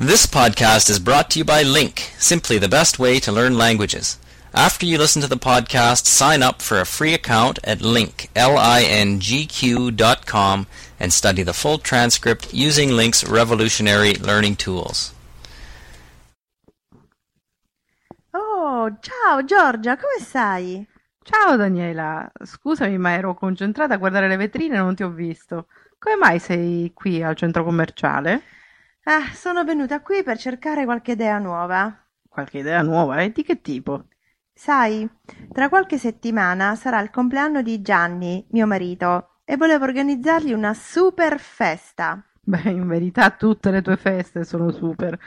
This podcast is brought to you by Link, simply the best way to learn languages. After you listen to the podcast, sign up for a free account at link, L-I-N-G-Q dot com and study the full transcript using Link's revolutionary learning tools. Oh, ciao Giorgia, come stai? Ciao Daniela, scusami ma ero concentrata a guardare le vetrine e non ti ho visto. Come mai sei qui al centro commerciale? Ah, sono venuta qui per cercare qualche idea nuova. Qualche idea nuova? E di che tipo? Sai, tra qualche settimana sarà il compleanno di Gianni, mio marito, e volevo organizzargli una super festa. Beh, in verità tutte le tue feste sono super.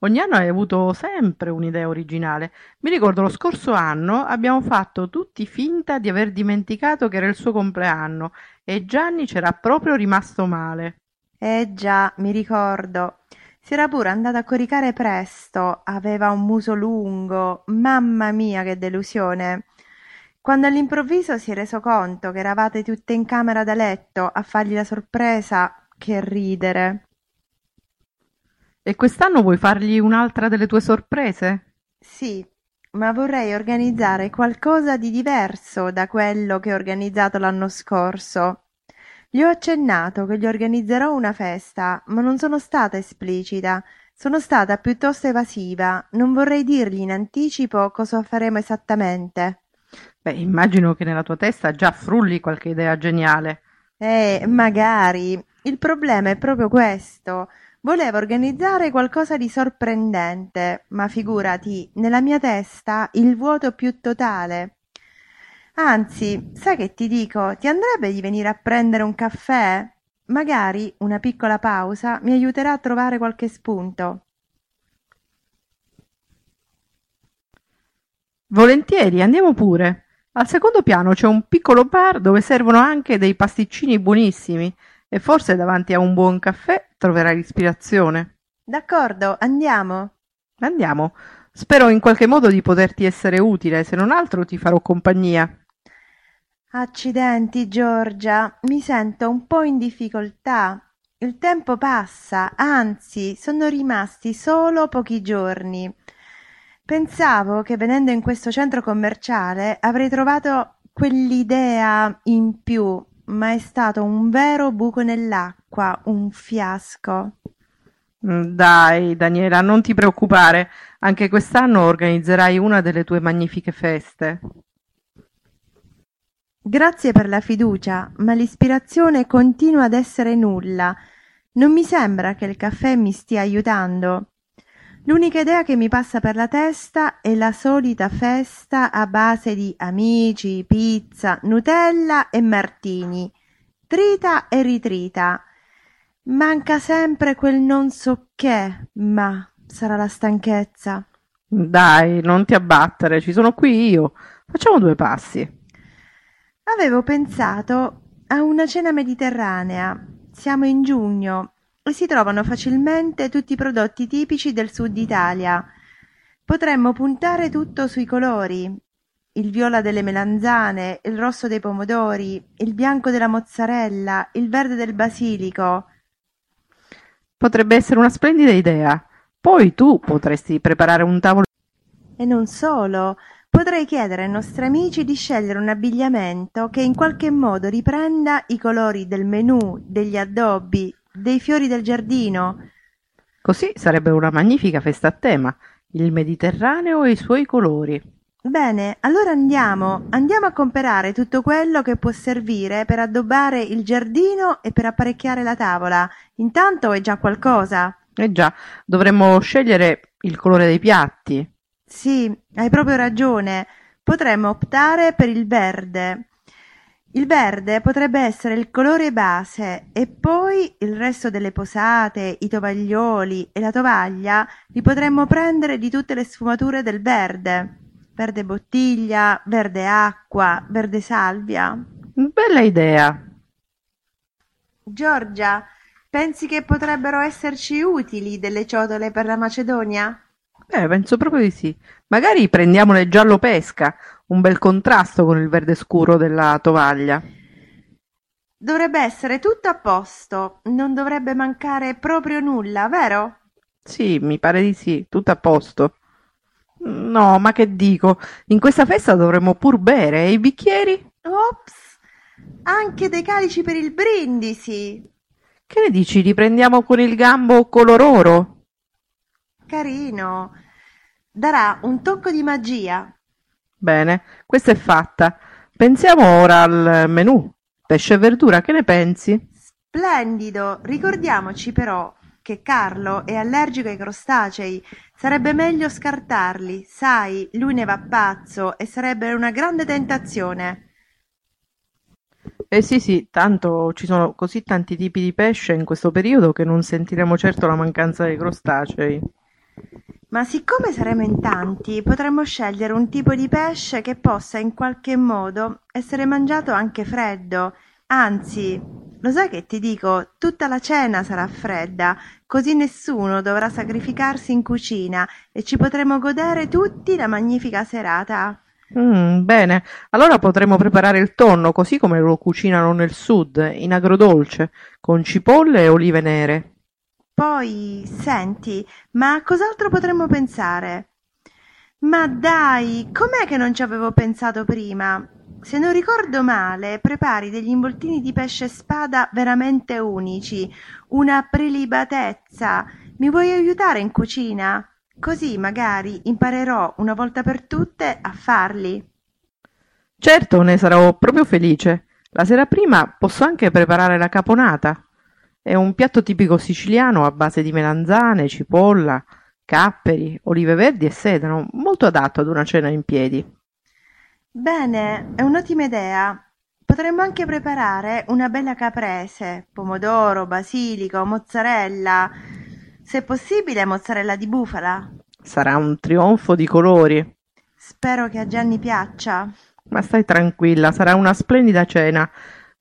Ogni anno hai avuto sempre un'idea originale. Mi ricordo lo scorso anno abbiamo fatto tutti finta di aver dimenticato che era il suo compleanno e Gianni c'era proprio rimasto male. Eh già, mi ricordo. Si era pure andata a coricare presto, aveva un muso lungo, mamma mia che delusione. Quando all'improvviso si è reso conto che eravate tutte in camera da letto a fargli la sorpresa, che ridere. E quest'anno vuoi fargli un'altra delle tue sorprese? Sì, ma vorrei organizzare qualcosa di diverso da quello che ho organizzato l'anno scorso. Gli ho accennato che gli organizzerò una festa, ma non sono stata esplicita. Sono stata piuttosto evasiva. Non vorrei dirgli in anticipo cosa faremo esattamente. Beh, immagino che nella tua testa già frulli qualche idea geniale. Eh, magari. Il problema è proprio questo. Volevo organizzare qualcosa di sorprendente, ma figurati, nella mia testa il vuoto più totale. Anzi, sai che ti dico, ti andrebbe di venire a prendere un caffè? Magari una piccola pausa mi aiuterà a trovare qualche spunto. Volentieri, andiamo pure. Al secondo piano c'è un piccolo bar dove servono anche dei pasticcini buonissimi e forse davanti a un buon caffè troverai l'ispirazione. D'accordo, andiamo. Andiamo. Spero in qualche modo di poterti essere utile, se non altro ti farò compagnia. Accidenti, Giorgia, mi sento un po' in difficoltà. Il tempo passa, anzi, sono rimasti solo pochi giorni. Pensavo che venendo in questo centro commerciale avrei trovato quell'idea in più, ma è stato un vero buco nell'acqua, un fiasco. Mm, Dai, Daniela, non ti preoccupare. Anche quest'anno organizzerai una delle tue magnifiche feste. Grazie per la fiducia, ma l'ispirazione continua ad essere nulla. Non mi sembra che il caffè mi stia aiutando. L'unica idea che mi passa per la testa è la solita festa a base di amici, pizza, Nutella e martini. Trita e ritrita. Manca sempre quel non so che, ma sarà la stanchezza. Dai, non ti abbattere, ci sono qui io. Facciamo due passi. Avevo pensato a una cena mediterranea. Siamo in giugno e si trovano facilmente tutti i prodotti tipici del sud Italia. Potremmo puntare tutto sui colori. Il viola delle melanzane, il rosso dei pomodori, il bianco della mozzarella, il verde del basilico. Potrebbe essere una splendida idea. Poi tu potresti preparare un tavolo. E non solo. Potrei chiedere ai nostri amici di scegliere un abbigliamento che in qualche modo riprenda i colori del menù, degli addobbi, dei fiori del giardino. Così sarebbe una magnifica festa a tema. Il Mediterraneo e i suoi colori. Bene, allora andiamo, andiamo a comprare tutto quello che può servire per addobbare il giardino e per apparecchiare la tavola. Intanto è già qualcosa. Eh già, dovremmo scegliere il colore dei piatti. Sì, hai proprio ragione. Potremmo optare per il verde. Il verde potrebbe essere il colore base e poi il resto delle posate, i tovaglioli e la tovaglia li potremmo prendere di tutte le sfumature del verde. Verde bottiglia, verde acqua, verde salvia. Bella idea. Giorgia, pensi che potrebbero esserci utili delle ciotole per la Macedonia? Eh, penso proprio di sì. Magari prendiamole giallo pesca, un bel contrasto con il verde scuro della tovaglia. Dovrebbe essere tutto a posto, non dovrebbe mancare proprio nulla, vero? Sì, mi pare di sì, tutto a posto. No, ma che dico, in questa festa dovremmo pur bere, e i bicchieri? Ops! Anche dei calici per il brindisi! Che ne dici, riprendiamo con il gambo color oro? Carino! Darà un tocco di magia. Bene, questa è fatta. Pensiamo ora al menù. Pesce e verdura, che ne pensi? Splendido! Ricordiamoci però che Carlo è allergico ai crostacei. Sarebbe meglio scartarli. Sai, lui ne va pazzo e sarebbe una grande tentazione. Eh sì, sì, tanto ci sono così tanti tipi di pesce in questo periodo che non sentiremo certo la mancanza dei crostacei. Ma siccome saremo in tanti, potremmo scegliere un tipo di pesce che possa in qualche modo essere mangiato anche freddo. Anzi, lo sai che ti dico, tutta la cena sarà fredda, così nessuno dovrà sacrificarsi in cucina e ci potremo godere tutti la magnifica serata. Mm, bene, allora potremo preparare il tonno così come lo cucinano nel sud, in agrodolce, con cipolle e olive nere. Poi, senti, ma a cos'altro potremmo pensare? Ma dai, com'è che non ci avevo pensato prima? Se non ricordo male, prepari degli involtini di pesce spada veramente unici, una prelibatezza. Mi vuoi aiutare in cucina? Così magari imparerò una volta per tutte a farli. Certo, ne sarò proprio felice. La sera prima posso anche preparare la caponata. È un piatto tipico siciliano a base di melanzane, cipolla, capperi, olive verdi e sedano, molto adatto ad una cena in piedi. Bene, è un'ottima idea. Potremmo anche preparare una bella caprese, pomodoro, basilico, mozzarella, se possibile mozzarella di bufala. Sarà un trionfo di colori. Spero che a Gianni piaccia. Ma stai tranquilla, sarà una splendida cena.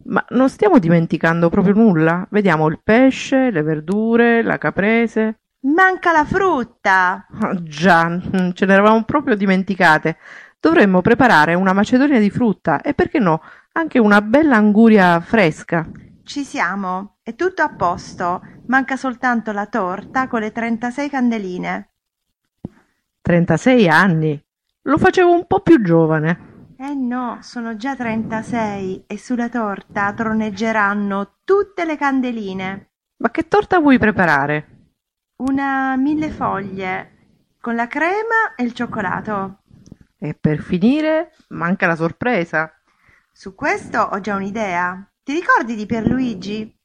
Ma non stiamo dimenticando proprio nulla? Vediamo il pesce, le verdure, la caprese. Manca la frutta! Oh, già, mm, ce ne eravamo proprio dimenticate. Dovremmo preparare una macedonia di frutta e perché no, anche una bella anguria fresca. Ci siamo, è tutto a posto. Manca soltanto la torta con le 36 candeline. 36 anni? Lo facevo un po' più giovane. Eh no, sono già 36 e sulla torta troneggeranno tutte le candeline. Ma che torta vuoi preparare? Una mille foglie con la crema e il cioccolato. E per finire manca la sorpresa. Su questo ho già un'idea. Ti ricordi di Pierluigi?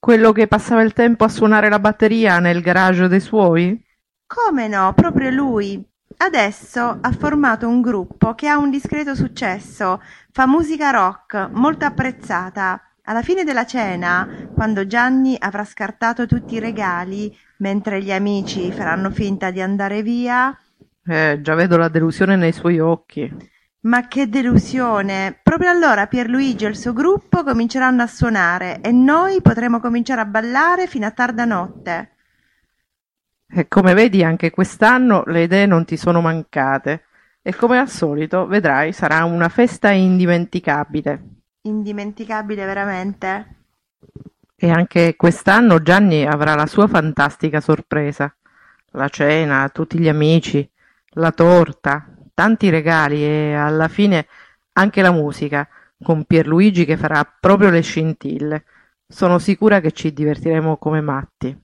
Quello che passava il tempo a suonare la batteria nel garage dei suoi? Come no, proprio lui. Adesso ha formato un gruppo che ha un discreto successo, fa musica rock, molto apprezzata. Alla fine della cena, quando Gianni avrà scartato tutti i regali, mentre gli amici faranno finta di andare via. Eh, già vedo la delusione nei suoi occhi. Ma che delusione! Proprio allora Pierluigi e il suo gruppo cominceranno a suonare e noi potremo cominciare a ballare fino a tarda notte. E come vedi anche quest'anno le idee non ti sono mancate e come al solito vedrai sarà una festa indimenticabile. Indimenticabile veramente. E anche quest'anno Gianni avrà la sua fantastica sorpresa. La cena, tutti gli amici, la torta, tanti regali e alla fine anche la musica, con Pierluigi che farà proprio le scintille. Sono sicura che ci divertiremo come matti.